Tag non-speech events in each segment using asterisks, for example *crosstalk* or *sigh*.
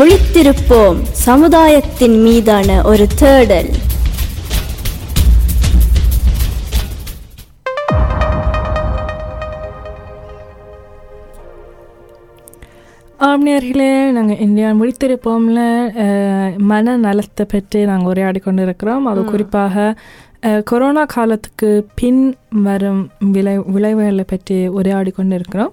விழித்திருப்போம் சமுதாயத்தின் மீதான ஒரு தேடல். ஆம்னியர்களே நாங்கள் இந்தியா முடித்திருப்போம்ல மன நலத்தை பற்றி நாங்கள் உரையாடி கொண்டு இருக்கிறோம் அது குறிப்பாக கொரோனா காலத்துக்கு பின் வரும் விளை விளைவுகளை பற்றி உரையாடி கொண்டு இருக்கிறோம்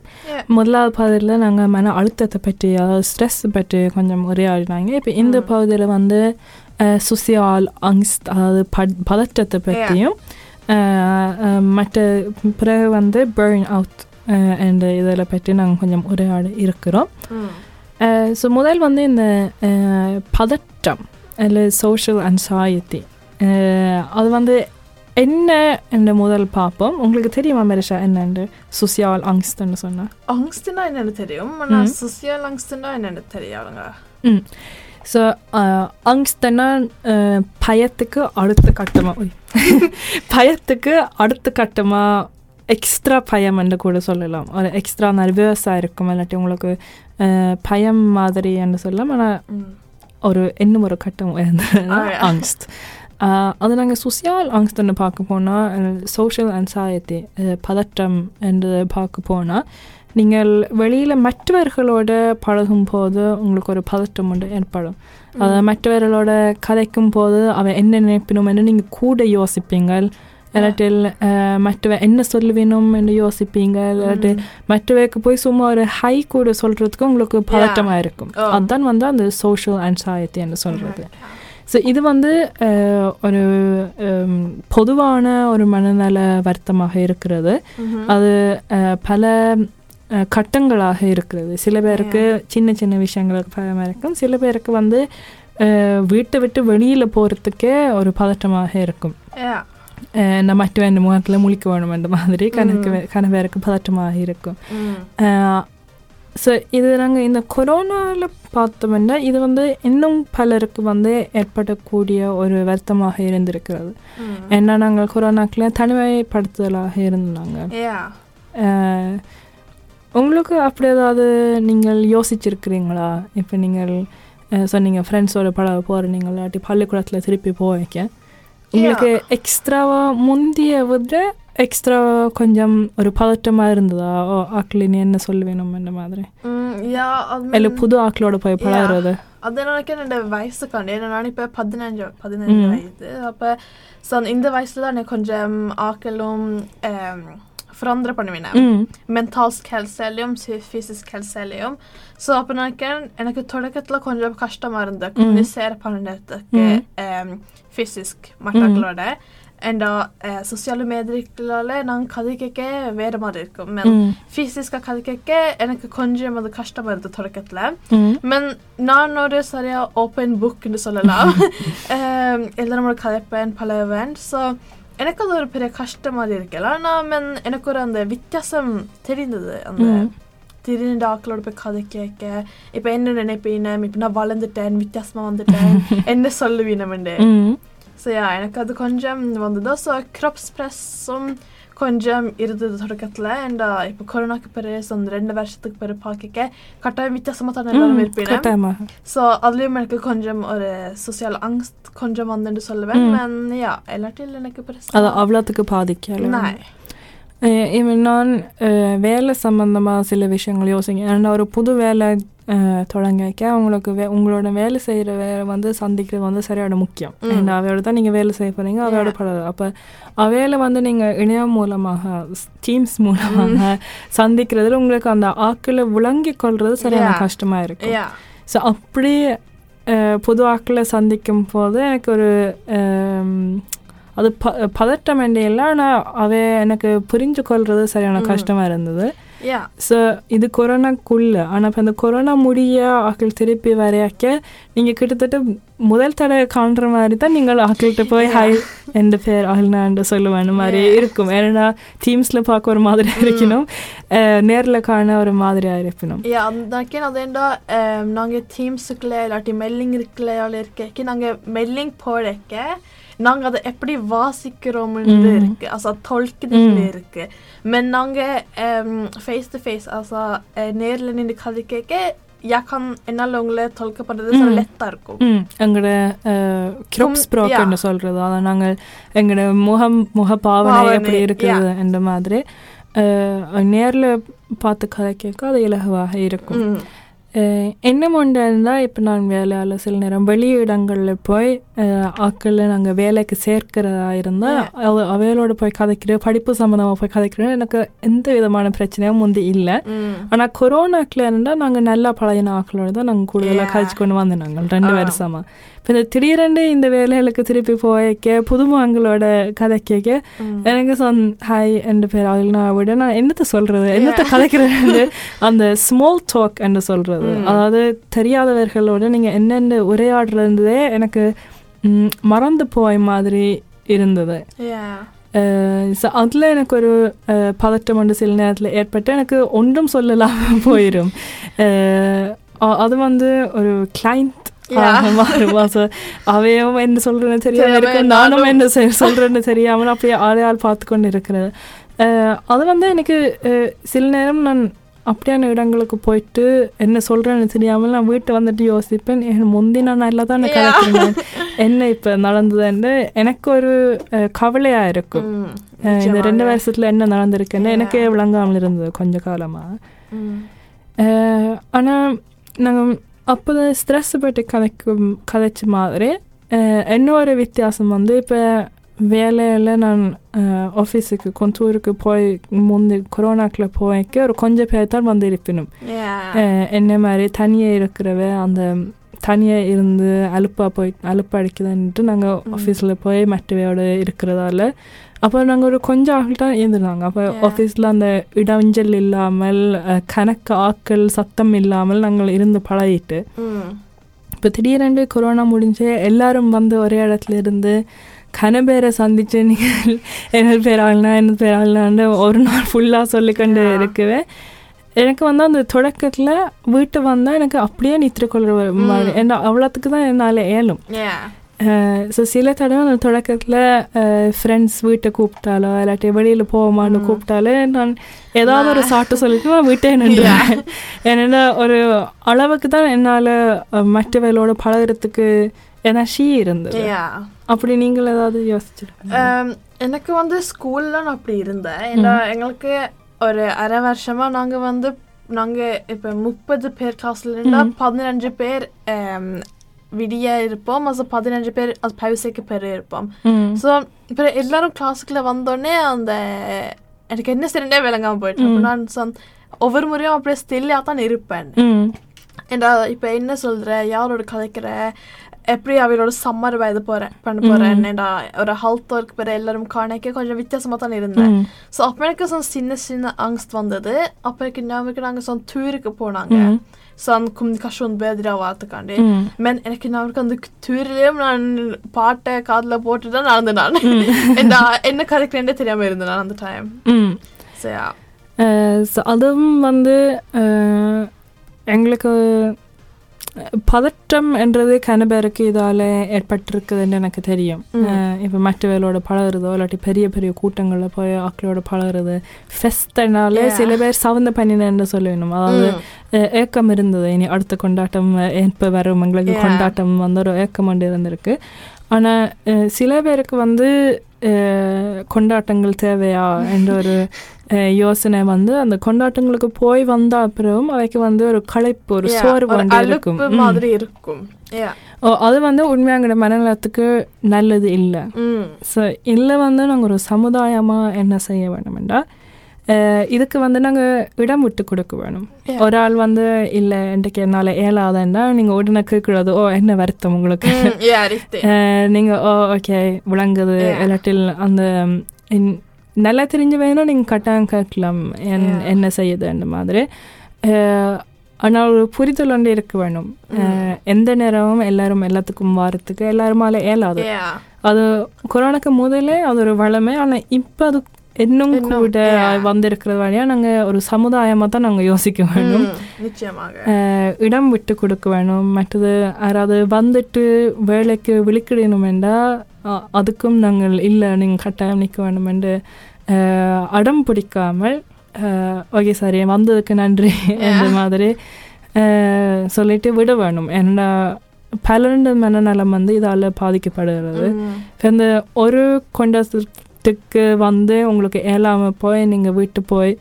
முதலாவது பகுதியில் நாங்கள் மன அழுத்தத்தை பற்றி அதாவது ஸ்ட்ரெஸ் பற்றி கொஞ்சம் உரையாடினாங்க. இப்போ இந்த பகுதியில் வந்து சுசியால் அங்ஸ்ட் அதாவது பட் பதற்றத்தை பற்றியும் மற்ற பிறகு வந்து பேர்ன் அவுட் என்ற இதில் பற்றி நாங்கள் கொஞ்சம் உரையாடி இருக்கிறோம். ஸோ முதல் வந்து இந்த பதற்றம் இல்லை சோஷியல் அன்சாயத்தி அது வந்து என்ன என்று முதல் பார்ப்போம். உங்களுக்கு தெரியுமா மெரிஷா என்னென்று சுசியால் அங்ஸ்ட்னு சொன்னேன் அங்ஸ்ட்னா என்னன்னு தெரியும். ஆனா சோசியல் அங்ஸ்ட்னா என்னன்னு தெரியாதுங்க. ம். ஸோ அங்ஸ்டனா பயத்துக்கு அடுத்த கட்டமாக. *laughs* பயத்துக்கு அடுத்த கட்டமாக எக்ஸ்ட்ரா பயம் என்று கூட சொல்லலாம். ஒரு எக்ஸ்ட்ரா நர்வஸாக இருக்கும். இல்லாட்டி உங்களுக்கு பயம் மாதிரி என்று சொல்லலாம். ஆனால் ஒரு இன்னும் ஒரு கட்டம். அங்ஸ்ட் அது நாங்கள் சோசியல் அங்ஸ்ட்னு பார்க்க போனால் சோஷியல் அன்சாயத்தி பதற்றம் என்று பார்க்க போனால் நீங்கள் வெளியில் மற்றவர்களோட பழகும் போது உங்களுக்கு ஒரு பதற்றம் ஒன்று ஏற்படும். அது மற்றவர்களோட கதைக்கும் போது அவன் என்ன நினைப்பினும் என்று நீங்கள் கூட யோசிப்பீங்கள். இல்லாட்டில் அஹ், மற்றவ என்ன சொல்லுவேணும் என்று யோசிப்பீங்க இல்லாட்டி மற்றவைக்கு போய் சும்மா ஒரு ஹை கூட சொல்றதுக்கு உங்களுக்கு பதட்டமாக இருக்கும். Oh. அதுதான் வந்து அந்த சோஷியல் அன்சாயத்தி என்று சொல்றது. ஸோ இது வந்து ஒரு பொதுவான ஒரு மனநல வருத்தமாக இருக்கிறது அது பல கட்டங்களாக இருக்கிறது சில பேருக்கு சின்ன சின்ன விஷயங்களுக்கு பயமாக இருக்கும் சில பேருக்கு வந்து வீட்டை விட்டு வெளியில் போகிறதுக்கே ஒரு பதட்டமாக இருக்கும் நம்ம மற்ற வேண்ட முகத்தில் முழிக்க வேணும் என்ற மாதிரி கணக்கு கன பேருக்கு பதட்டமாக இருக்கும். ஸோ இது நாங்கள் இந்த கொரோனாவில் பார்த்தோம்னா இது வந்து இன்னும் பலருக்கு வந்து ஏற்படக்கூடிய ஒரு வருத்தமாக இருந்திருக்கிறது. ஏன்னா நாங்கள் கொரோனாக்கில் தனிமைப்படுத்துதலாக இருந்தாங்க உங்களுக்கு அப்படி ஏதாவது நீங்கள் யோசிச்சிருக்கிறீங்களா? இப்போ நீங்கள் சொன்னீங்க ஃப்ரெண்ட்ஸோட பழக போகிறீங்க இல்லாட்டி பள்ளிக்கூடத்தில் திருப்பி போவைக்க உங்களுக்கு எக்ஸ்ட்ராவா முந்திய விட எக்ஸ்ட்ரா கொஞ்சம் ஒரு பதட்டமாக இருந்ததா ஓ ஆக்கள் நீ என்ன சொல்லுவேணும் இந்த மாதிரி ம், yeah, அது இல்லை புது ஆக்களோட போய் பழகுறது அது நினைக்கிறேன் என்னோட வயசுக்காண்டி ஏன்னா நான் இப்போ பதினஞ்சு பதினஞ்சு வயது அப்போ ஸோ இந்த வயசுல தான் எனக்கு கொஞ்சம் ஆக்களும் förändra பண்ணுவேன் ம் mentalt hälsoällium, fysisk hälsoällium. Så அப்போ நினைக்கிறேன் எனக்கு தொடக்கத்தில் கொஞ்சம் கஷ்டமா இருந்தது kommunicera பண்ணுறதுக்கு fysisk மற்றவங்களோட and uh, sociala medier நாங்கள் கதை கேட்க வேறு மாதிரி இருக்கும் men ம் fysiska கதை கேட்க எனக்கு கொஞ்சம் அது கஷ்டமா இருந்தது தொடக்கத்தில் ம் men நான் ஒரு சரியா ஓப்பன் புக்னு சொல்லலாம் *laughs* um, எல்லாரும் கதைப்பேன் பழகுவேன் ஸோ எனக்கு அது ஒரு பெரிய கஷ்டம் மாதிரி இருக்கல ஆனால் men எனக்கு ஒரு அந்த வித்தியாசம் தெரிந்தது அந்த ம். திடீர்னு ஆக்களோட போய் கதை கேட்க இப்போ என்ன நினைப்பீன இப்போ நான் வளர்ந்துட்டேன் வித்தியாசமா வந்துட்டேன் என்ன சொல்லுவீனமெண்டு jäin kadukonjem vandedoso kroppspress som konjem irdu torkatle enda ipo koronak pere son sånn rende versetuk pere pakeke. Karta mitja samatane mm, mirpine så alle merker konjem ore sosial angst konjem anden du så mm. men ja eller til nekke press alla avlat ikke padik eller? Nei. Nej. Eh, நான் eh, வேலை சம்பந்தமாக சில விஷயங்கள் யோசிங்க. ஏன்னா ஒரு புது வேலை eh, தொடங்கிக்க. உங்களுக்கு வே உங்களோட வேலை செய்கிற வேலை வந்து சந்திக்கிறது வந்து சரியான முக்கியம். ஏன்னா அவையோட தான் நீங்கள் வேலை செய்ய போகிறீங்க அவையோட படாது அப்போ அவையில வந்து நீங்கள் இணையம் மூலமாக டீம்ஸ் மூலமாக சந்திக்கிறதுல உங்களுக்கு அந்த ஆக்களை விளங்கி கொள்வது சரியான. கஷ்டமாக இருக்கும். Ja. ஸோ அப்படி அஹ், புது ஆக்களை சந்திக்கும் போது எனக்கு ஒரு அது ப பதட்டம் வேண்டிய இல்லை ஆனால் அவ எனக்கு புரிஞ்சு கொள்வது சரியான கஷ்டமாக இருந்தது. ஸோ இது கொரோனாக்குள்ள. ஆனால் இப்போ இந்த கொரோனா முடிய ஆக்கள் திருப்பி வரையாக்க நீங்கள் கிட்டத்தட்ட முதல் தடவை காண்ற மாதிரி தான் நீங்கள் ஆக்கள்கிட்ட போய் ஹாய் எந்த பேர் ஆள்னான்னு சொல்லுவேன் மாதிரி இருக்கும் ஏன்னா டீம்ஸில் பார்க்க ஒரு மாதிரியாக இருக்கணும் நேரில் காண ஒரு மாதிரியாக இருக்கணும் den da eh, Nange Teams-க்குள்ள இல்லாட்டி மெல்லிங் இருக்குல்ல இருக்க நாங்க மெல்லிங் போடக்க நாங்க அதை எப்படி வாசிக்கிறோம்னு இருக்கு alltså tolkningen இருக்கு men நாங்க face to face alltså eh, நேர்ல நின்று கதைக்க jag kan என்னால tolka பண்றது så lättா இருக்கும் எங்களோட கிரோப்ஸ்ப்ரோக்குன்னு சொல்கிறது அதை நாங்கள் எங்களோட முகம் முகப்பாவனை பாவனை, எப்படி இருக்குது என்ற மாதிரி நேரில் பார்த்து கதை கேட்க அது இலகுவாக இருக்கும் Mm. என்ன ஒன்றுன்னா இப்போ நான் வேலையால் சில நேரம் வெளியிடங்களில் போய் ஆட்களை நாங்கள் வேலைக்கு சேர்க்கிறதா இருந்தால் அவ அவையோட போய் கதைக்கிறேன் படிப்பு சம்மந்தமாக போய் கதைக்கிறேன் எனக்கு எந்த விதமான பிரச்சனையும் முந்தி இல்லை. ஆனால் கொரோனாக்கில் இருந்தால் நாங்கள் நல்லா பழகின ஆக்களோட தான் நாங்கள் கூடுதலாக. கழிச்சு கொண்டு வந்தோம் நாங்கள் ரெண்டு ஆ. வருஷமா. இப்போ இந்த திடீரெண்டு இந்த வேலைகளுக்கு திருப்பி போய்க்க புதுமாங்களோட கதை கேட்க எனக்கு சொன் ஹாய் என்ற பேர் ஆகலனா விட நான் என்னத்தை சொல்றது? என்னத்தை கதைக்கிறது அந்த ஸ்மால் டாக் என்று அதாவது தெரியாதவர்களோட நீங்க என்னென்ன உரையாடுறதே எனக்கு ம், மறந்து போய் மாதிரி இருந்தது. Yeah. ஸோ அதில் எனக்கு ஒரு பதட்டம் ஒன்று சில நேரத்தில் ஏற்பட்டு எனக்கு ஒன்றும் சொல்லலாம *laughs* போயிடும் அது வந்து ஒரு கிளைண்ட் அவையும் என்ன சொல்றேன்னு தெரியாம இருக்கும். நானும் என்ன சொல்றேன்னு தெரியாமல் அப்படியே ஆளையால் பார்த்து கொண்டு இருக்கிறது. அஹ், அது வந்து எனக்கு சில நேரம் நான் அப்படியான இடங்களுக்கு போயிட்டு என்ன சொல்றேன்னு தெரியாமல் நான் வீட்டு வந்துட்டு யோசிப்பேன் என் முந்தி நான் நல்லா தான். கலக்கிறேன் என்ன இப்போ நடந்ததுன்னு எனக்கு ஒரு அஹ், கவலையா இருக்கும் இந்த ரெண்டு. வருஷத்துல என்ன நடந்திருக்குன்னு. எனக்கே விளங்காமல் இருந்தது கொஞ்ச காலமா Mm. அஹ், ஆனா நாங்கள் அப்போ ஸ்ட்ரெஸ் பட்டு கதைக்கும் கதைச்ச மாதிரி இன்னொரு வித்தியாசம் வந்து இப்போ வேலையில் நான் ஆஃபீஸுக்கு கொந்தூருக்கு போய் முந்தி கொரோனாக்கில் போய்க்க ஒரு கொஞ்சம் பேர் தான் வந்து இருப்பினும் Yeah. அஹ் என்ன மாதிரி தனியாக இருக்கிறவ அந்த தனியாக இருந்து அலுப்பாக போய் அலுப்பு அடிக்குதுன்ட்டு நாங்கள் ஆஃபீஸில் போய் மற்றவையோட இருக்கிறதால அப்போ நாங்கள் ஒரு கொஞ்சம் ஆட்கள் தான் இருந்திருந்தாங்க அப்போ. ஆஃபீஸில் அந்த இடைஞ்சல் இல்லாமல் கணக்கு ஆக்கள் சத்தம் இல்லாமல் நாங்கள் இருந்து பழகிட்டு. இப்போ திடீரென்று கொரோனா முடிஞ்சு எல்லாரும் வந்து ஒரே இடத்துல இருந்து கன பேரை சந்திச்சு நீங்கள் என்ன பேர் ஆகலாம் என்ன பேர் ஆகலான்னு ஒரு நாள் ஃபுல்லாக சொல்லிக்கொண்டு Yeah. இருக்குவே எனக்கு வந்து அந்த தொடக்கத்தில் வீட்டு வந்தால் எனக்கு அப்படியே நித்திர கொள்கிற மாதிரி. ஏன்னா அவ்வளோத்துக்கு தான் என்னால் ஏலும் Yeah. ஸோ சில தடவை அந்த தொடக்கத்தில் ஃப்ரெண்ட்ஸ் வீட்டை கூப்பிட்டாலோ இல்லாட்டி வெளியில் போவோமான்னு கூப்பிட்டாலே நான் ஏதாவது ஒரு *laughs* சாட்டு சொல்லிட்டு நான் வீட்டே நின்றுவேன். ஏன்னா ஒரு அளவுக்கு தான் என்னால் மற்றவர்களோட பழகுறதுக்கு எனர்ஜி இருந்தது. அப்படி நீங்கள் ஏதாவது யோசிச்சிருக்கீங்க எனக்கு வந்து ஸ்கூல்ல நான் அப்படி இருந்தேன். ஏன்னா எங்களுக்கு ஒரு அரை வருஷமா நாங்க வந்து நாங்க இப்ப முப்பது பேர் கிளாஸ்ல இருந்தா பதினஞ்சு பேர் விடிய இருப்போம். அது பதினஞ்சு பேர் அது பவிசைக்கு பேர் இருப்போம். ஸோ இப்போ எல்லாரும் கிளாஸுக்குள்ள வந்தோடனே அந்த எனக்கு என்ன சரிண்டே விளங்காம போயிட்டு நான் ஒவ்வொரு முறையும் அப்படியே ஸ்டில்லாக தான் இருப்பேன். ஏண்டா இப்போ என்ன சொல்ற? யாரோட கதைக்கிற எப்படி அவளோட சம்மர் இது போறேன் பண்ண போறேன் ஏண்டா ஒரு ஹெல்த் ஒர்க் பிற எல்லாரும் காணிக்க கொஞ்சம் வித்தியாசமா தான் இருந்தேன் ம். ஸோ அப்போ எனக்கு சொன்ன சின்ன சின்ன angst வந்தது அப்போ எனக்கு ஞாபகம் நாங்கள் சொன்ன டூருக்கு போனாங்க ஸோ அந்த கம்யூனிகேஷன் பேதிரா வார்த்தைக்காண்டி ம். men எனக்கு ஞாபகம் அந்த டூர்லேயும் நான் பாட்டை காதில் போட்டு தான் நடந்தேன் நான் ஏண்டா *laughs* என்ன கதைக்கிறேன்னே தெரியாம இருந்தேன் நான் அந்த டைம் ம் ஸோ ஸோ அதுவும் வந்து அஹ், எங்களுக்கு பதட்டம் என்றது கனபேருக்கு இதால் ஏற்பட்டிருக்குதுன்னு எனக்கு தெரியும். இப்போ மற்றவர்களோட பழகுறதோ இல்லாட்டி பெரிய பெரிய கூட்டங்களில் போய் ஆக்களோட பழகுறது ஃபெஸ்ட்னால. சில பேர் சவந்த பண்ணினேன்னு சொல்லணும் அதாவது ஏக்கம் இருந்தது. இனி அடுத்த கொண்டாட்டம் எப்போ வரும். எங்களுக்கு. கொண்டாட்டம் வந்து ஒரு ஏக்கம் கொண்டு இருந்திருக்கு. ஆனால் சில பேருக்கு வந்து அஹ், கொண்டாட்டங்கள் தேவையா? என்ற ஒரு யோசனை வந்து அந்த கொண்டாட்டங்களுக்கு போய் வந்த அப்புறம் அவைக்கு வந்து ஒரு களைப்பு ஒரு சோர்வு வந்து இருக்கும். மாதிரி இருக்கும். ஓ, அது வந்து உண்மையாங்கிற மனநலத்துக்கு நல்லது இல்லை ஸோ இதில் வந்து நாங்கள் ஒரு சமுதாயமாக என்ன செய்ய வேணுமெண்டா அஹ், இதுக்கு வந்து நாங்கள் இடம் விட்டு கொடுக்க வேணும். ஒரு ஆள் வந்து இல்லை இன்றைக்கு என்னால் ஏலாதேன்னா நீங்கள் உடனே கேட்கக்கூடாது ஓ என்ன வருத்தம் உங்களுக்கு ம், yeah, riktigt. அஹ், நீங்க ஓ ஓகே விளங்குது. இல்லாட்டில் அந்த நல்லா தெரிஞ்சு வேணும் நீங்கள் கட்டாயம் கேட்கலாம். என். என்ன செய்யுதுன்ற மாதிரி. அஹ், ஆனால் ஒரு புரிதல் ஒன்று இருக்க வேணும். எந்த நேரமும் எல்லாரும் எல்லாத்துக்கும் வாரத்துக்கு எல்லாருமால Yeah. அது கொரோனாக்கு முதலே அது ஒரு வளமை. ஆனால் இப்போ அது இன்னும் கூட. வந்திருக்கிறது வழியாக நாங்கள் ஒரு சமுதாயமாக தான் நாங்கள் யோசிக்க வேணும். நிச்சயமாக. இடம் விட்டு கொடுக்க வேணும். மற்றது யாராவது வந்துட்டு வேலைக்கு விழிக்கிடணும் என்றால் அதுக்கும் நாங்கள் இல்லை நீங்கள் கட்டாயம் நிற்க வேண்டும் என்று அடம் பிடிக்காமல் ஓகே சாரி வந்ததுக்கு நன்றி என்ற மாதிரி சொல்லிட்டு விட வேணும். ஏன்னா பலருண்டு மனநலம் வந்து இதால் பாதிக்கப்படுகிறது. இந்த ஒரு கொண்டத்துக்கு வந்து உங்களுக்கு ஏழாம போய் நீங்கள் வீட்டு போய்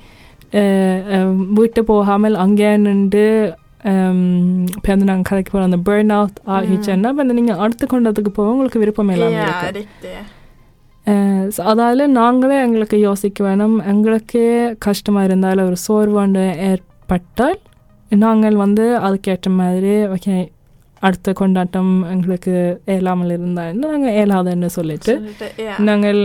வீட்டு போகாமல் அங்கே நின்று இப்போ வந்து நாங்கள் கதைக்கு போகிறோம் அந்த பேர்ன் அவுட் இப்போ நீங்கள் அடுத்த கொண்டத்துக்கு போக உங்களுக்கு விருப்பம் இல்லாமல் அதால நாங்களே எங்களுக்கு யோசிக்க வேணும். எங்களுக்கே கஷ்டமாக இருந்தாலும் ஒரு சோர்வாண்டு ஏற்பட்டால் நாங்கள் வந்து அதுக்கேற்ற மாதிரி ஓகே அடுத்த கொண்டாட்டம் எங்களுக்கு ஏழாமல் இருந்தால் நாங்கள் ஏழாதுன்னு சொல்லிட்டு நாங்கள்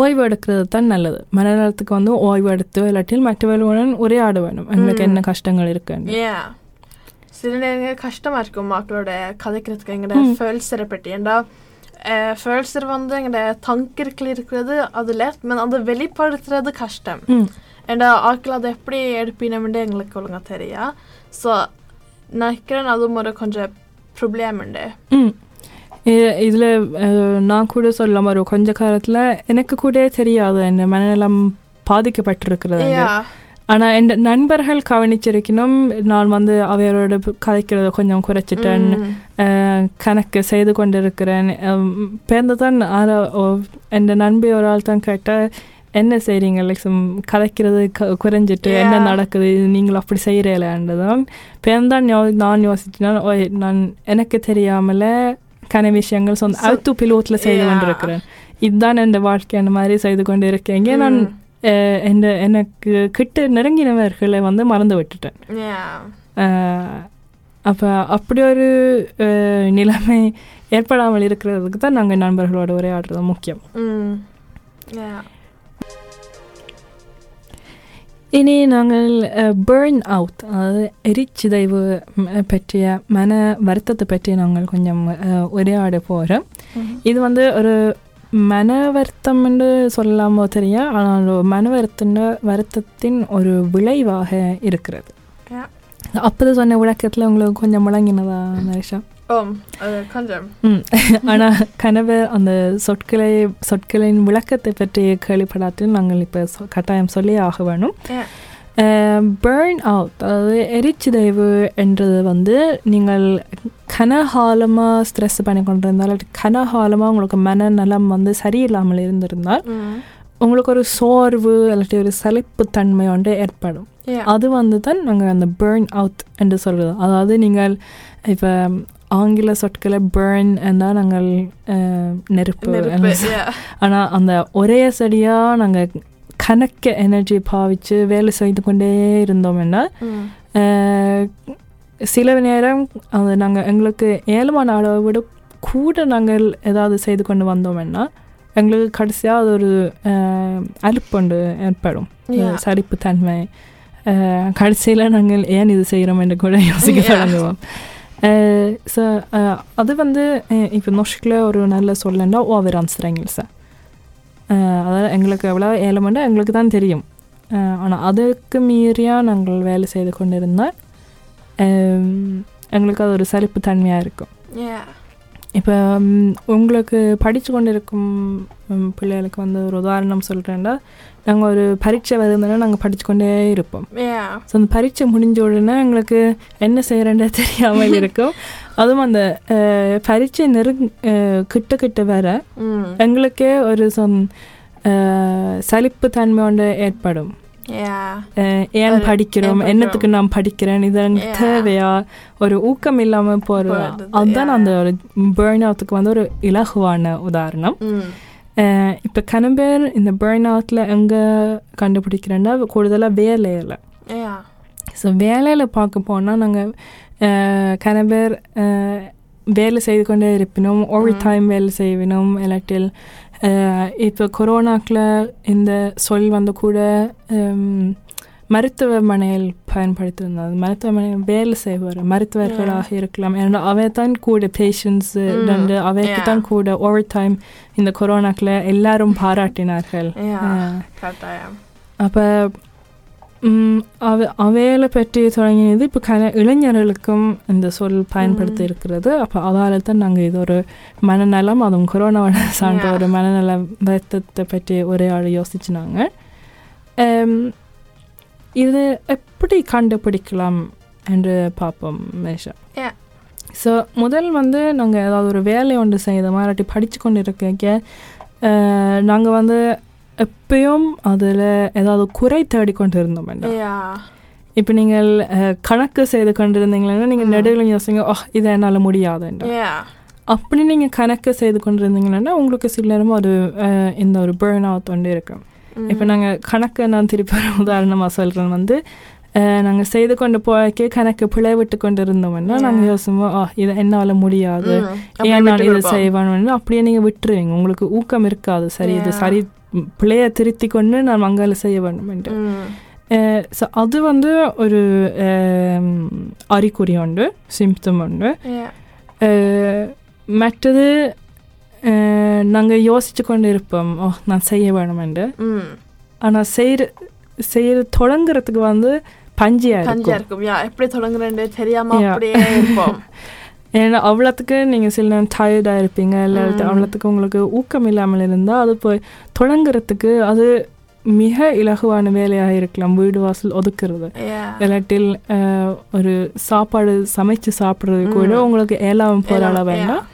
ஓய்வு எடுக்கிறது தான் நல்லது மனநலத்துக்கு வந்து ஓய்வு எடுத்து இல்லாட்டில் மற்றவர்களுடன் உரையாட வேணும் எங்களுக்கு என்ன கஷ்டங்கள் இருக்குன்னு சில நேரங்கள் கஷ்டமாக இருக்கும் மக்களோட கதைக்கிறதுக்கு எங்களோட ஃபேல்ஸரை பற்றி ஏண்டா følelser வந்து எங்களோட தங்கிருக்கில் இருக்கிறது அது லேட் men அதை வெளிப்படுத்துறது கஷ்டம் ஏண்டா ஆக்கள் அதை எப்படி எடுப்பினோம்னு எங்களுக்கு ஒழுங்காக தெரியா ஸோ நினைக்கிறேன் அது ஒரு கொஞ்சம் ப்ராப்ளம் உண்டு இதுல நான் கூட சொல்ல ஒரு கொஞ்ச காலத்துல எனக்கு கூட தெரியாது என்ன மனநலம் பாதிக்கப்பட்டிருக்கிறது Ja. ஆனா என் நண்பர்கள் கவனிச்சிருக்கணும் நான் வந்து அவையோட கதைக்கிறத கொஞ்சம் குறைச்சிட்டேன் கணக்கு செய்து கொண்டிருக்கிறேன் பேர்ந்து தான் என் நண்பி ஒரு ஆள் தான் கேட்டால் என்ன செய்கிறீங்க லைக் கதைக்கிறது க குறைஞ்சிட்டு என்ன. நடக்குது நீங்கள் அப்படி செய்கிறீங்களேன்றதான் பேர்ந்தான் யோ நான் யோசிச்சுனா நான் எனக்கு தெரியாமல கன விஷயங்கள் சொந்த அவுத்து பிலோட்டில் செய்து. கொண்டிருக்கிறேன் இதுதான் என் வாழ்க்கை அந்த மாதிரி செய்து கொண்டு இருக்கேங்க நான் Mm. என் எனக்கு கிட்ட நெருங்கினவர்களை வந்து மறந்து விட்டுட்டேன். அப்போ அப்படி ஒரு நிலைமை ஏற்படாமல் இருக்கிறதுக்கு தான் நாங்கள் நண்பர்களோட உரையாடுறது முக்கியம் Mm. இனி நாங்கள் பேர்ன் அவுட் அதாவது எரிச்சிதைவு பற்றிய மன வருத்தத்தை பற்றி நாங்கள் கொஞ்சம் உரையாட போகிறோம் இது வந்து ஒரு மன வருத்தம் என்று சொல்லாமோ தெரியும் ஆனால் மன வருத்தின் வருத்தத்தின் ஒரு விளைவாக இருக்கிறது. அப்போது சொன்ன விளக்கத்தில் உங்களுக்கு கொஞ்சம் முழங்கினதா நரேஷா ஆனால் கனவு அந்த சொற்களை சொற்களின் விளக்கத்தை பற்றி கேள்விப்படாட்டு நாங்கள் இப்போ கட்டாயம் சொல்லி ஆக வேணும். பேர்ன் அவுட் அதாவது எரிச்சிதைவு என்றது வந்து நீங்கள் கனகாலமாக ஸ்ட்ரெஸ் பண்ணி கொண்டிருந்தால் கனகாலமாக உங்களுக்கு மனநலம் வந்து சரியில்லாமல் இருந்திருந்தால். உங்களுக்கு ஒரு சோர்வு இல்லாட்டி ஒரு சலிப்புத்தன்மை ஒன்று ஏற்படும் Yeah. அது வந்து தான் நாங்கள் அந்த பேர்ன் அவுட் என்று சொல்கிறது அதாவது நீங்கள் இப்போ ஆங்கில சொற்களை பேர்ன் என்றால் நாங்கள் நெருப்பு. ஆனால் அந்த ஒரே செடியாக நாங்கள் கணக்க எனர்ஜி பாவிச்சு வேலை செய்து கொண்டே இருந்தோம்னா Mm. அஹ், சில நேரம் அது நாங்கள் எங்களுக்கு ஏழுமான அளவை விட கூட நாங்கள் ஏதாவது செய்து கொண்டு வந்தோம்னா எங்களுக்கு கடைசியாக அது ஒரு அஹ், அலுப்பு ஒன்று ஏற்படும் Yeah. சலிப்புத்தன்மை கடைசியில் நாங்கள் ஏன் இது செய்கிறோம் என்று கூட யோசிக்க. தொடங்குவோம் ஸோ அது வந்து இப்போ நொஷ்கில் ஒரு நல்ல சொல்லண்டா ஓவர் அன்ஸ்ட்ரெங்கில்ஸை அதாவது எங்களுக்கு எவ்வளோ ஏழமண்டா எங்களுக்கு தான் தெரியும் ஆனால் அதுக்கு மீறியாக நாங்கள் வேலை செய்து கொண்டிருந்தால் அஹ், எங்களுக்கு அது ஒரு சலிப்பு தன்மையாக இருக்கும் இப்போ உங்களுக்கு படித்து கொண்டிருக்கும் ம், பிள்ளைகளுக்கு வந்து ஒரு உதாரணம் சொல்கிறேன்டா நாங்கள் ஒரு பரீட்சை வருதுன்னா நாங்கள் படித்து கொண்டே இருப்போம் Yeah. ஸோ அந்த பரீட்சை முடிஞ்ச உடனே எங்களுக்கு என்ன செய்கிறேன்றே *laughs* தெரியாமல் *laughs* இருக்கும் அதுவும் அந்த பரீட்சை அஹ், கிட்ட கிட்ட வர. எங்களுக்கே ஒரு சொன் சலிப்பு தன்மை ஒன்று ஏற்படும் ஏன் படிக்கிறோம் என்னத்துக்கு நான் படிக்கிறேன் இது எனக்கு Yeah. தேவையா ஒரு ஊக்கம் இல்லாமல் போகிறது அதுதான். அந்த ஒரு பேர்ன் அவுத்துக்கு வந்து ஒரு இலகுவான உதாரணம். இப்போ கன பேர் இந்த பேர்ன் அவுட்டில் எங்கே கண்டுபிடிக்கிறேன்னா கூடுதலாக வேலையில். ஸோ வேலையில் பார்க்க போனால் நாங்கள் கன பேர் அஹ், வேலை செய்து கொண்டே இருப்பினோம் ஓவர் டைம் வேலை செய்வினோம் இல்லாட்டில் இப்போ கொரோனாக்கில் இந்த சொல் வந்து கூட மருத்துவமனையில் பயன்படுத்தியிருந்தது மருத்துவமனையில் வேலை செய்வார் மருத்துவர்களாக இருக்கலாம். ஏன்னா அவை தான் கூட பேஷண்ட்ஸ் ரெண்டு அவைக்கு தான் கூட ஓவர் டைம் இந்த கொரோனாக்கில் எல்லாரும் பாராட்டினார்கள். அப்போ அவ அவைகளை பற்றி தொடங்கினது இப்போ கல இளைஞர்களுக்கும் இந்த சொல் பயன்படுத்தி இருக்கிறது. அப்போ அதால் தான் நாங்கள் இது ஒரு மனநலம் அதுவும் கொரோனாவோட Yeah. ஒரு மனநல வருத்தத்தை பற்றி ஒரே ஆள் யோசிச்சுனாங்க. இது எப்படி கண்டுபிடிக்கலாம் என்று பார்ப்போம் மேஷா. ஸோ முதல் வந்து நாங்கள் ஏதாவது ஒரு வேலை ஒன்று செய்த மாதிரி படித்து கொண்டு இருக்க நாங்கள் வந்து எப்பயும் அதில் ஏதாவது குறை தேடிக்கொண்டு இருந்தோம் வேண்டாம் இப்போ நீங்கள் கணக்கு செய்து கொண்டிருந்தீங்கன்னா நீங்கள் ம். நடுவில் யோசிங்க ஓ இதை என்னால் முடியாதுன்ற ja, அப்படி நீங்கள் கணக்கு செய்து கொண்டிருந்தீங்கன்னா உங்களுக்கு சில நேரம் ஒரு இந்த ஒரு பேர்ன் அவுட் ஒன்று இருக்கும். Mm, இப்போ நாங்கள் கணக்கு நான் திருப்பி உதாரணமாக சொல்கிறேன் வந்து நாங்கள் செய்து கொண்டு போய்க்கே கணக்கு பிழை விட்டு கொண்டு இருந்தோம்னா நாங்கள். யோசிப்போம் ஆ இதை என்னால் முடியாது. Mm, ஏன் நான் இதை. செய்வேன்னு? அப்படியே நீங்கள் விட்டுருவீங்க. உங்களுக்கு ஊக்கம் இருக்காது. சரி இது. சரி பிழையை திருத்தி கொண்டு நான் மங்கால செய்ய வேண்டும் என்று. ஸோ அது வந்து ஒரு அறிகுறி உண்டு சிம்டம் உண்டு. மற்றது நாங்கள் யோசிச்சு கொண்டு இருப்போம் ஓ நான் செய்ய வேணும் என்று. ஆனால் செய்கிற செய்கிற தொடங்குறதுக்கு வந்து பஞ்சியாக இருக்கும். எப்படி தொடங்குறேன்னு தெரியாம Yeah. அப்படியே இருப்போம். *laughs* ஏன்னா அவ்வளோத்துக்கு நீங்கள் சில நேரம் டயர்டாக இருப்பீங்க இல்லை. அவ்வளோத்துக்கு உங்களுக்கு ஊக்கம் இல்லாமல் இருந்தால் அது போய் தொடங்குறதுக்கு அது மிக இலகுவான வேலையாக இருக்கலாம் வீடு வாசல் ஒதுக்குறது இல்லாட்டில் ஒரு சாப்பாடு சமைச்சு சாப்பிட்றது கூட. உங்களுக்கு ஏழாம், அளவு வேண்டாம்.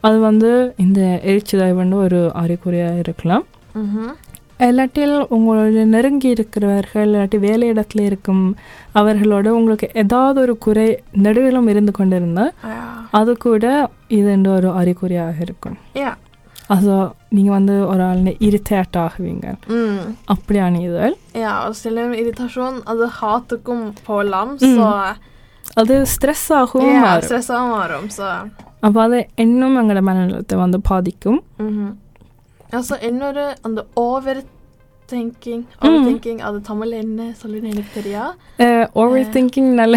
அது வந்து இந்த எரிச்சிதாய் வந்து ஒரு அறிகுறியாக இருக்கலாம் mhm, இல்லாட்டில் உங்களோட நெருங்கி இருக்கிறவர்கள் இல்லாட்டி வேலையிடத்துல இருக்கும் அவர்களோட உங்களுக்கு ஏதாவது ஒரு குறை நடுவிலும் இருந்து கொண்டிருந்தால் அது கூட இது என்ற ஒரு அறிகுறியாக இருக்கும். அது நீங்கள் வந்து ஒரு ஆள் இரிட்டேட் ஆகுவீங்க mm. அப்படியான இதுகள் Ja, och ställer irritation, alltså hatukum på lam Mm. அது ஸ்ட்ரெஸ் ஆகவும் ja, மாறும். அப்போ அது இன்னும் எங்களோட மனநலத்தை வந்து பாதிக்கும். Alltså இன்னொரு அந்த overthinking overthinking அது தமிழ் என்ன சொல்லுன்னு எனக்கு தெரியா ஓவர் திங்கிங் நல்ல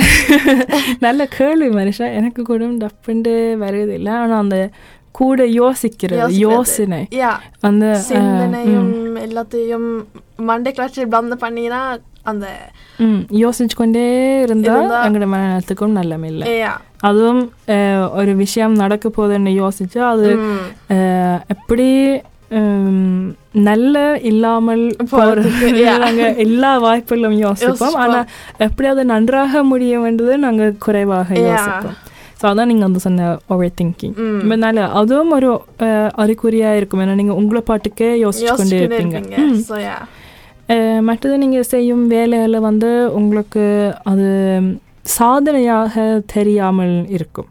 நல்ல கேள்வி மனுஷா எனக்கு கூட டப்புண்டு வருது இல்லை ஆனால் அந்த கூட யோசிக்கிறது. யோசனை Ja, அந்த சிந்தனையும் எல்லாத்தையும் மண்டைக்குள்ளாச்சு blanda பண்ணினா அந்த யோசிச்சு கொண்டே இருந்தா எங்களோட மனநலத்துக்கும் நல்லமில்லை ja, அதுவும் ஒரு விஷயம் நடக்க போகுதுன்னு யோசிச்சா அது எப்படி நல்ல இல்லாமல். நாங்க எல்லா வாய்ப்புகளும் யோசிப்போம். ஆனா எப்படி அது நன்றாக முடியும் என்றது நாங்க குறைவாக. யோசிப்போம் ஸோ அதான் நீங்க வந்து சொன்ன ஓவர் திங்கிங். அதனால அதுவும் ஒரு அஹ், அறிகுறியா இருக்கும் ஏன்னா நீங்க உங்களை பாட்டுக்கே யோசிச்சு கொண்டே இருப்பீங்க மற்றது நீங்க செய்யும் வேலையில வந்து உங்களுக்கு அது சாதனையாக தெரியாமல் இருக்கும்.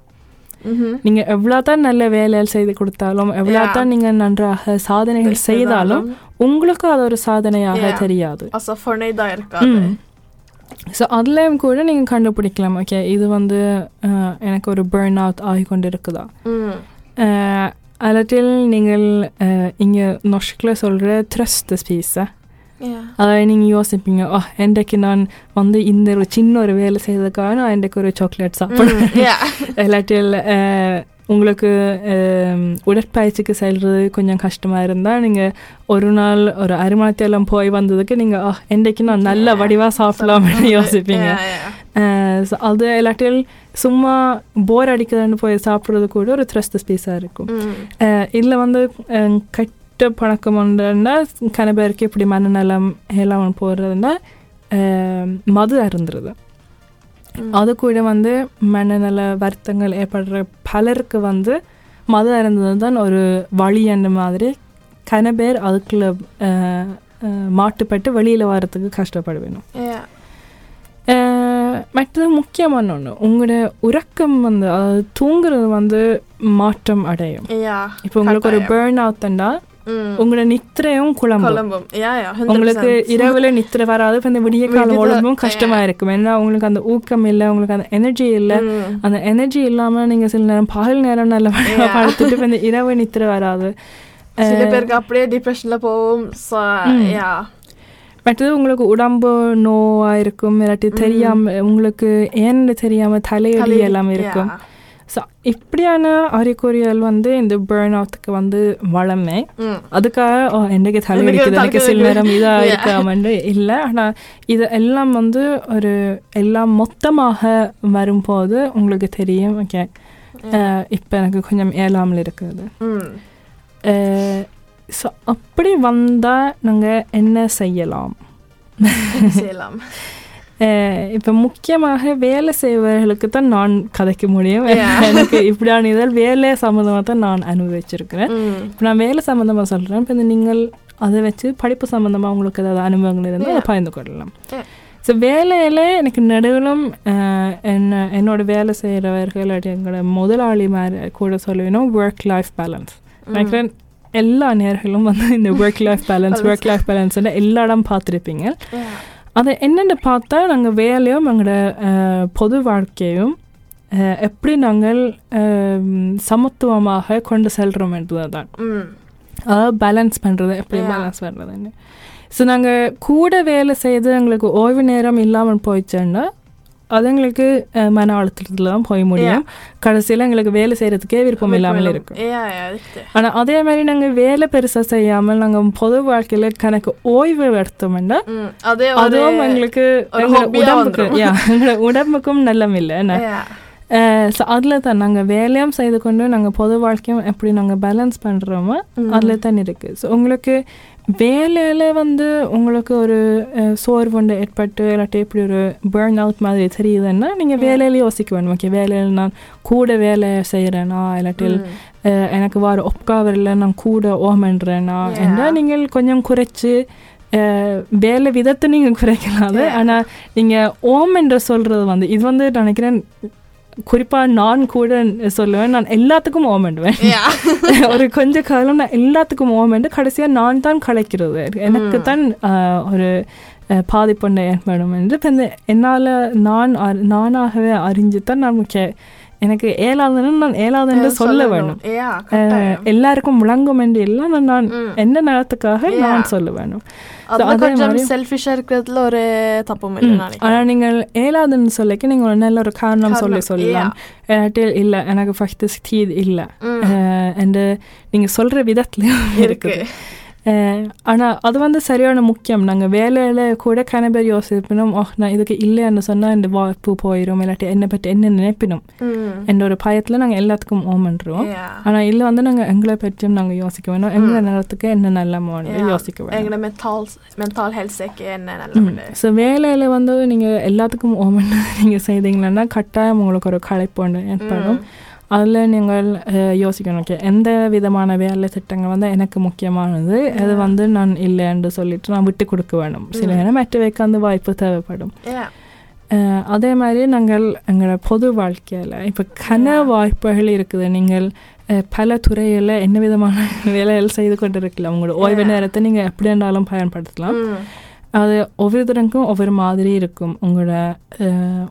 நீங்க எவ்வளவுதான் நல்ல வேலைகள் செய்து கொடுத்தாலும் எவ்வளவுதான் நீங்க நன்றாக சாதனைகள் செய்தாலும் உங்களுக்கு அது ஒரு சாதனையாக. தெரியாது. ஸோ அதுலேயும் கூட நீங்கள் கண்டுபிடிக்கலாம். ஓகே இது வந்து எனக்கு ஒரு பேர்ன் அவுட் ஆகி கொண்டு இருக்குதா mm. அல்லாட்டில் நீங்கள் இங்கே நொஷ்கில் சொல்கிற த்ரஸ்ட் ஸ்பீஸை அதாவது நீங்கள் யோசிப்பீங்க வந்து இந்த ஒரு சின்ன ஒரு வேலை செய்ததுக்காக நான் இன்றைக்கு ஒரு சாக்லேட் சாப்பிடுவேன் Mm. yeah. இல்லாட்டில் அஹ், உங்களுக்கு உடற்பயிற்சிக்கு செல்றது கொஞ்சம் கஷ்டமாக இருந்தால் நீங்கள் ஒரு நாள் ஒரு அரிமணத்தையெல்லாம் போய் வந்ததுக்கு நீங்கள் ஆ இன்றைக்கு நான் நல்ல வடிவாக சாப்பிடலாம்னு யோசிப்பீங்க அது இல்லாட்டில் சும்மா போர் அடிக்குதுன்னு போய் சாப்பிட்றது கூட ஒரு த்ரஸ்ட் ஸ்பேஸாக இருக்கும். இதில் வந்து அஹ், கெட்ட பழக்கம் ஒன்றுன்னா கன பேருக்கு இப்படி மனநலம் எல்லாம் போடுறதுன்னா மது அருந்துறது. அது கூட வந்து மனநல வருத்தங்கள் ஏற்படுற பலருக்கு வந்து மது அருந்தது தான் ஒரு வழி என்ற மாதிரி கன பேர் அதுக்குள்ள மாட்டுப்பட்டு வெளியில் வர்றதுக்கு கஷ்டப்படுவேணும் Yeah. அஹ், மற்றது முக்கியமான ஒன்று உங்களோட உறக்கம் வந்து அதாவது தூங்குறது வந்து மாற்றம் அடையும் Yeah. இப்போ உங்களுக்கு ஒரு. பேர்ன் அவுட்னா. உங்களோட நித்திரையும் குழம்பும். Columbum. Ja, ja. 100%. உங்களுக்கு இரவுல நித்திரை வராது இந்த விடிய காலம் ஒழுங்கும் கஷ்டமா இருக்கும். ஏன்னா உங்களுக்கு அந்த ஊக்கம் இல்லை உங்களுக்கு அந்த எனர்ஜி இல்லை. அந்த எனர்ஜி இல்லாம நீங்க சில நேரம் பகல் நேரம் நல்ல. படுத்துட்டு இந்த இரவு நித்திரை வராது. *laughs* சில பேருக்கு அப்படியே டிப்ரெஷன்ல யா மற்றது உங்களுக்கு உடம்பு நோவா இருக்கும். இல்லாட்டி தெரியாம உங்களுக்கு ஏன்னு தெரியாம தலையடி எல்லாம் இருக்கும். ஸோ இப்படியான அறிகுறிகள் வந்து இந்த பேர்ன் அவுத்துக்கு வந்து வளமே. அதுக்காக ஓ, என்னைக்கு தலைவலிக்குது எனக்கு சில நேரம் இதா Yeah. இருக்காமன்னு இல்லை. ஆனால் இது எல்லாம் வந்து ஒரு எல்லாம் மொத்தமாக வரும்போது உங்களுக்கு தெரியும். ஓகே இப்போ எனக்கு கொஞ்சம் ஏழாமல் இருக்குது. ஸோ அப்படி வந்தால் நாங்கள் என்ன செய்யலாம்? செய்யலாம்? இப்போ முக்கியமாக வேலை செய்பவர்களுக்கு தான் நான் கதைக்க முடியும். எனக்கு இப்படியான இதழ் வேலை சம்மந்தமாக தான் நான் அனுபவிச்சிருக்கிறேன். இப்போ நான் வேலை சம்மந்தமாக சொல்கிறேன் இப்போ இந்த நீங்கள் அதை வச்சு படிப்பு சம்மந்தமாக உங்களுக்கு ஏதாவது அனுபவங்கள் இருந்தால் அதை. பகிர்ந்து கொள்ளலாம். ஸோ வேலையில் எனக்கு நடுவிலும் அஹ், என்ன என்னோட வேலை செய்கிறவர்கள் எங்களோட முதலாளி மாதிரி கூட சொல்லுவேணும் ஒர்க் லைஃப் பேலன்ஸ் நினைக்கிறேன் எல்லா நேர்களும் வந்து இந்த work life balance work life பேலன்ஸ்னு எல்லா இடம் பார்த்துருப்பீங்க. அதை என்னென்னு பார்த்தா நாங்கள் வேலையும் எங்களோட பொது வாழ்க்கையும் எப்படி நாங்கள் சமத்துவமாக கொண்டு செல்கிறோம் என்றது தான் அதாவது பேலன்ஸ் பண்ணுறது எப்படி. பேலன்ஸ் பண்ணுறதுன்னு ஸோ நாங்கள் கூட வேலை செய்து எங்களுக்கு ஓய்வு நேரம் இல்லாமல் போயிடுச்சோன்னா அது எங்களுக்கு மன அழுத்தத்தில் தான் போய் முடியும். கடைசியில் எங்களுக்கு வேலை செய்கிறதுக்கே விருப்பம் இல்லாமல் இருக்கும். ஆனால் அதே மாதிரி நாங்கள் வேலை பெருசாக செய்யாமல் நாங்கள் பொது வாழ்க்கையில் கணக்கு ஓய்வு எடுத்தோம்னா அதுவும் எங்களுக்கு உடம்புக்கு எங்களோட உடம்புக்கும் நல்லம் இல்லை. ஸோ அதில் தான் நாங்கள் வேலையும் செய்து கொண்டு நாங்கள் பொது வாழ்க்கையும் எப்படி நாங்கள் பேலன்ஸ் பண்ணுறோமோ அதில் தான் இருக்குது ஸோ உங்களுக்கு வேலையில் வந்து உங்களுக்கு ஒரு அஹ், சோர்வு ஒன்று ஏற்பட்டு இல்லாட்டி இப்படி ஒரு பேர்ன் அவுட் மாதிரி தெரியுதுன்னா நீங்கள் வேலையில யோசிக்க வேணும் ஓகே வேலையில் நான் கூட வேலை செய்கிறேனா இல்லாட்டி. அஹ், எனக்கு வர ஒப்காவரில் நான் கூட ஓமன்றேனா. என்றால் நீங்கள் கொஞ்சம் குறைச்சி வேலை விதத்தை நீங்கள் குறைக்கலாம் அது. ஆனால் நீங்கள் ஓம் என்று சொல்கிறது வந்து இது வந்து நினைக்கிறேன் குறிப்பாக நான் கூட சொல்லுவேன் நான் எல்லாத்துக்கும் ஓமெண்டுவேன் Yeah. *laughs* ஒரு கொஞ்ச காலம் நான் எல்லாத்துக்கும் ஓமெண்டு கடைசியாக நான் தான் கலைக்கிறது. எனக்கு தான் ஆஹ், ஒரு பாதிப்பொண்டை ஏற்படும் என்று என்னால் நான் நானாகவே அறிஞ்சு தான் நமக்கு எனக்கு ஏழாதுன்னு நான் ஏழாதுன்னு சொல்ல. வேணும். எல்லாருக்கும் விளங்கும் என்று இல்லை நான். என்ன நேரத்துக்காக. நான் சொல்ல வேணும் இருக்கிறதுல ஒரு தப்பும் நினைக்கிறேன் ஆனால் நீங்கள் ஏழாதுன்னு சொல்லிக்க நீங்கள் ஒரு நல்ல ஒரு காரணம் சொல்லி சொல்லலாம் இல்லை எனக்கு ஃபஸ்ட்டு தீது இல்லை ம். அண்டு நீங்கள் சொல்கிற விதத்துலையும் இருக்கு இருக்குது ஆனால் அது வந்து சரியான முக்கியம் நாங்கள் வேலையில் கூட கன பேர் யோசிப்பினும் ஓ நான் இதுக்கு இல்லைன்னு சொன்னால் இந்த வாய்ப்பு போயிடும் இல்லாட்டி என்னை பற்றி என்ன நினைப்பினும். என்ற ஒரு பயத்தில் நாங்கள் எல்லாத்துக்கும் ஓமன்றோம் Yeah. ஆனால் இல்லை வந்து நாங்கள் எங்களை பற்றியும் நாங்கள் யோசிக்க வேணும் எங்களை நேரத்துக்கு என்ன நல்ல Yeah. யோசிக்க வேணும் ஸோ வேலையில் வந்து நீங்கள் எல்லாத்துக்கும் ஓமன் நீங்கள் செய்தீங்கன்னா கட்டாயம் உங்களுக்கு ஒரு களைப்பு ஏற்படும் அதில் நீங்கள் யோசிக்கணும். ஓகே எந்த விதமான வேலை திட்டங்கள் வந்து எனக்கு முக்கியமானது? அது வந்து நான் இல்லைன்னு சொல்லிட்டு நான் விட்டு கொடுக்க வேணும் சில நேரம் மற்றவைக்கு அந்த வாய்ப்பு தேவைப்படும். அதே மாதிரி நாங்கள் எங்களோட பொது வாழ்க்கையில் இப்போ கன வாய்ப்புகள் இருக்குது. நீங்கள் பல துறையில் என்ன விதமான *laughs* வேலைகள் செய்து கொண்டு இருக்கலாம் உங்களோட ஓய்வு. நேரத்தை நீங்கள் எப்படி இருந்தாலும் பயன்படுத்தலாம். Mm. அது ஒவ்வொருத்தருக்கும் ஒவ்வொரு மாதிரி இருக்கும். உங்களோட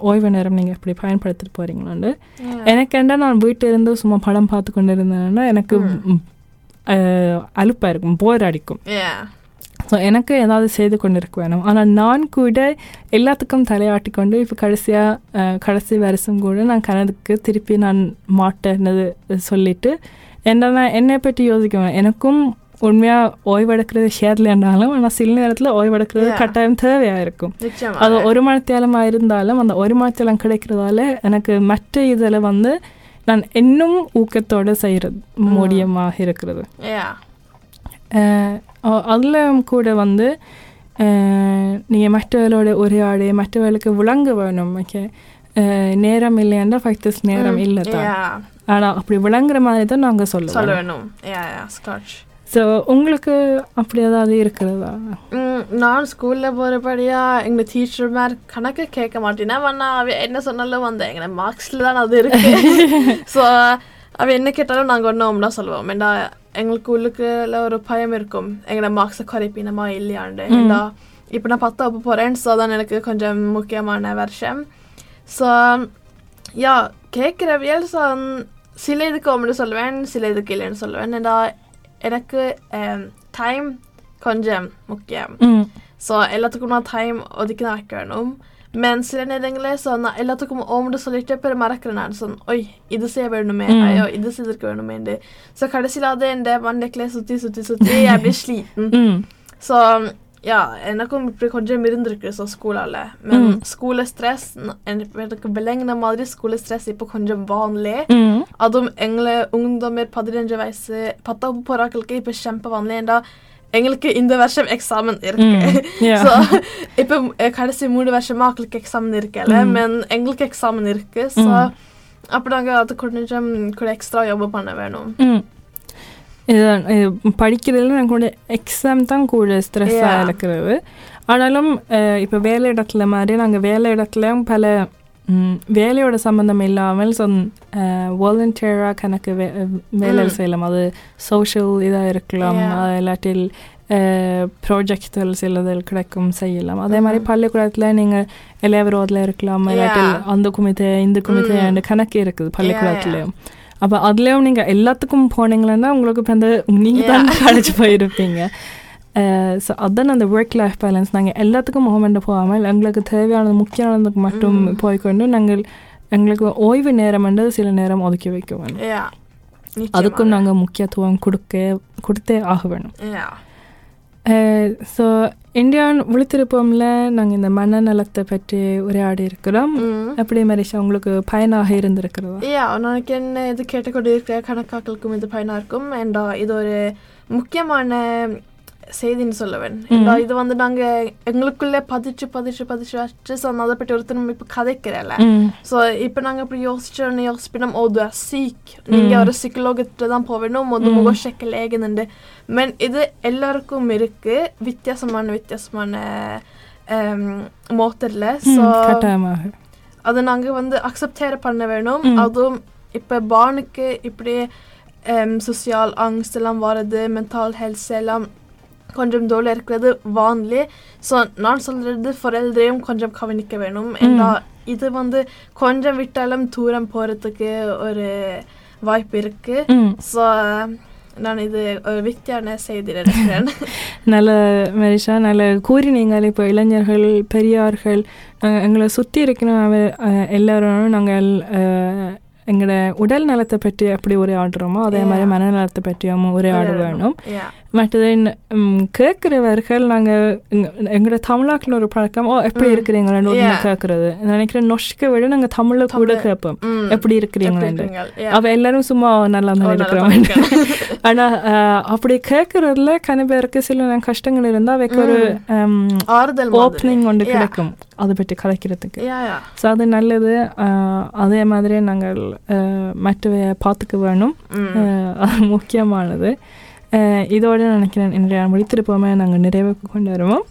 ஓய்வு நேரம் நீங்கள் எப்படி பயன்படுத்திட்டு போகிறீங்களான்னு Yeah. எனக்கு என்ன நான் வீட்டில் இருந்து சும்மா படம் பார்த்து கொண்டு இருந்தேன்னா எனக்கு ம், அஹ், அலுப்பா இருக்கும் போர் அடிக்கும். ஸோ எனக்கு ஏதாவது செய்து கொண்டு இருக்க வேணும். ஆனால் நான் கூட எல்லாத்துக்கும் தலையாட்டி கொண்டு இப்போ கடைசியாக கடைசி வருஷம் கூட நான் கனதுக்கு திருப்பி நான் மாட்டேன்னது சொல்லிட்டு என்ன நான் என்னை பற்றி யோசிக்குவேன் எனக்கும் உண்மையாக ஓய்வெடுக்கிறது ஷேர்லையாண்டாலும் ஆனால் சில நேரத்தில் ஓய்வெடுக்கிறது. கட்டாயம் தேவையாக இருக்கும். அது ஒரு மணித்தேலமாக இருந்தாலும் அந்த ஒரு மணித்தேலம் கிடைக்கிறதால எனக்கு மற்ற இதில் வந்து நான் இன்னும் ஊக்கத்தோடு செய்கிறது முடியமாக இருக்கிறது. அதில் கூட வந்து நீங்கள் மற்றவர்களோட உரையாடி மற்றவர்களுக்கு விளங்க வேணும் ஓகே நேரம் இல்லையாண்டா ஃபைத்தஸ் நேரம் இல்லை தான். ஆனால் அப்படி விளங்குற மாதிரி தான் நாங்கள் சொல்ல சொல்லுவோம் scotch. ஸோ உங்களுக்கு அப்படி ஏதாவது இருக்கிறதா? நான் ஸ்கூல்ல போறபடியா எங்க டீச்சர் மாதிரி கணக்கு கேட்க மாட்டேன். ஆனா அவ என்ன சொன்னாலும் வந்து எங்க மார்க்ஸ்ல தான் அது இருக்கு. *laughs* ஸோ அவ என்ன கேட்டாலும் நாங்க ஒன்றும் தான் சொல்லுவோம். ஏண்டா எங்களுக்கு உள்ளுக்குள்ள ஒரு பயம் இருக்கும். எங்களோட மார்க்ஸை குறைப்பினமா இல்லையாண்டு. ஏண்டா இப்போ நான் பத்து வகுப்பு போறேன். ஸோ தான் எனக்கு கொஞ்சம் முக்கியமான வருஷம். ஸோ யா கேட்குறவியல் ஸோ சில இதுக்கு ஒன்று சொல்லுவேன் சில இதுக்கு இல்லைன்னு சொல்லுவேன். ஏண்டா えらく、um, time konjem mukke. Mm. Så eller at det kommer time og det kunne rekke om. Men siden jeg dengler, så na, eller at det kommer om det så litt, pero merker den sånn, oi, i det ser jeg noe mer, mm. og i det sier ser dere noe mer. Så kan det si la det inn det, men det kler 70, 70, 70, jeg blir sliten. Mm. Så ja, noen blir kanskje mindre skole, men mm. skolestress Noen belegner aldri skolestress på kanskje vanlig. Mm. At de engle ungdommer padrinje veise patta på rakelke på kjempevanlig enda. Engelske indiversum eksamen irke. Mm. *laughs* Yeah. så ikke hva det sier mordiversum akelke eksamen irke, eller, mm. men engelske eksamen irke, så mm. jeg at det kommer hvor ekstra jobber på den veien nå. Mm. இதுதான் இது படிக்கிறதுல எனக்கு கூட exam தான் கூட ஸ்ட்ரெஸ்ஸாக. இருக்கிறது ஆனாலும் இப்போ வேலை இடத்துல மாதிரி நாங்கள் வேலை இடத்துலையும் பல வேலையோட சம்மந்தம் இல்லாமல் சொன் வாலண்டியராக கணக்கு வே வேலை. செய்யலாம் அது சோஷியல் இதாக இருக்கலாம் இல்லாட்டில் ப்ராஜெக்ட்கள் சிலதில் கிடைக்கும் செய்யலாம் அதே மாதிரி. பள்ளிக்கூடத்தில் நீங்கள் இளையவரோதில் இருக்கலாம் இல்லாட்டில். அந்த குமித்தை இந்த குமித்தை. கணக்கு இருக்குது. பள்ளிக்கூடத்துலேயும் அப்போ அதுலேயும் நீங்கள் எல்லாத்துக்கும் போனீங்கன்னா உங்களுக்கு இப்போ *laughs* அந்த நீங்கள் தான். காலேஜ் போயிருப்பீங்க. ஸோ அதான் அந்த ஒர்க் லைஃப் பேலன்ஸ் நாங்கள் எல்லாத்துக்கும் முகமெண்டு போகாமல் எங்களுக்கு தேவையானது முக்கியமானதுக்கு மட்டும். போய்க்கொண்டு நாங்கள் எங்களுக்கு ஓய்வு நேரம் என்று சில நேரம் ஒதுக்கி வைக்க வேணும். அதுக்கும் நாங்கள் முக்கியத்துவம் கொடுக்க கொடுத்தே ஆக வேணும். ஸோ இந்தியான் விழுத்திருப்போம்ல நாங்கள் இந்த மனநலத்தை பற்றி உரையாடி இருக்கிறோம். எப்படி மரிஷா உங்களுக்கு பயனாக இருந்திருக்கிறதா? Och när jag kan det கேட்டுக்கொண்டிருக்கிற கணக்காக்களுக்கும் இது பயனா இருக்கும். அண்ட் இது ஒரு முக்கியமான செய்தின்னு சொல்லுவேன். இது வந்து நாங்க எங்களுக்குள்ளே பதிச்சு பதிச்சு பதிச்சு வச்சு ஸோ அதை பற்றி ஒருத்தர் இப்போ கதைக்கிறல. ம். ஸோ இப்போ நாங்கள் இப்படி யோசிச்சோன்னு யோசிப்பினோம் ஓ är psyk நீங்கள் ஒரு psykologகிட்ட தான் போவேணும் och checka lägenheten men இது எல்லாருக்கும் இருக்கு வித்தியாசமான வித்தியாசமான måterல ஸோ அதை நாங்கள் வந்து அக்செப்டேர் பண்ண வேணும். அதுவும் இப்போ barnuக்கு இப்படி um, social angst எல்லாம் வருது mental hälsa எல்லாம் கொஞ்சம் தோலை இருக்கிறது வான்லி ஸோ நான் சொல்றது ஃபொரெல்தையும் கொஞ்சம் கவனிக்க வேணும் ஏன்னா இது வந்து கொஞ்சம் விட்டாலும் தூரம் போகிறதுக்கு ஒரு வாய்ப்பு இருக்கு ம் ஸோ நான் இது ஒரு வித்தியான செய்தி நினைக்கிறேன் நல்ல மரிஷா நல்ல கூறினீங்கள் இப்போ இளைஞர்கள் பெரியார்கள் நாங்கள் எங்களை சுற்றி இருக்கிற எல்லாரும் நாங்கள் எங்களோட உடல் நலத்தை பற்றி எப்படி உரையாடுறோமோ அதே மாதிரி. மனநலத்தை பற்றியும் உரையாட வேணும் Yeah. மற்றது ம், கேட்கிறவர்கள் நாங்கள் எங்களோட தமிழாக்கில் ஒரு பழக்கம் ஓ எப்படி Yeah. கேட்கறது நினைக்கிறேன் நொஷ்க விட நாங்கள் தமிழில் கூட. கேட்போம். எப்படி? Yeah. அவ எல்லாரும் சும்மா நல்லா தான் இருக்கிறோம். *laughs* ஆனா அப்படி கேட்கறதுல கன பேருக்கு சில கஷ்டங்கள் இருந்தா அவைக்கு ஒரு. ஓப்பனிங் ஒன்று Yeah. கிடைக்கும் அதை பற்றி கலைக்கிறதுக்கு. ஸோ அது நல்லது அதே மாதிரி நாங்கள் அஹ், மற்றவைய பார்த்துக்க வேணும் அது முக்கியமானது இதோட நினைக்கிறேன் இன்றைய முடித்திருப்போமே நாங்கள் நிறைவுக்கு கொண்டு வருவோம்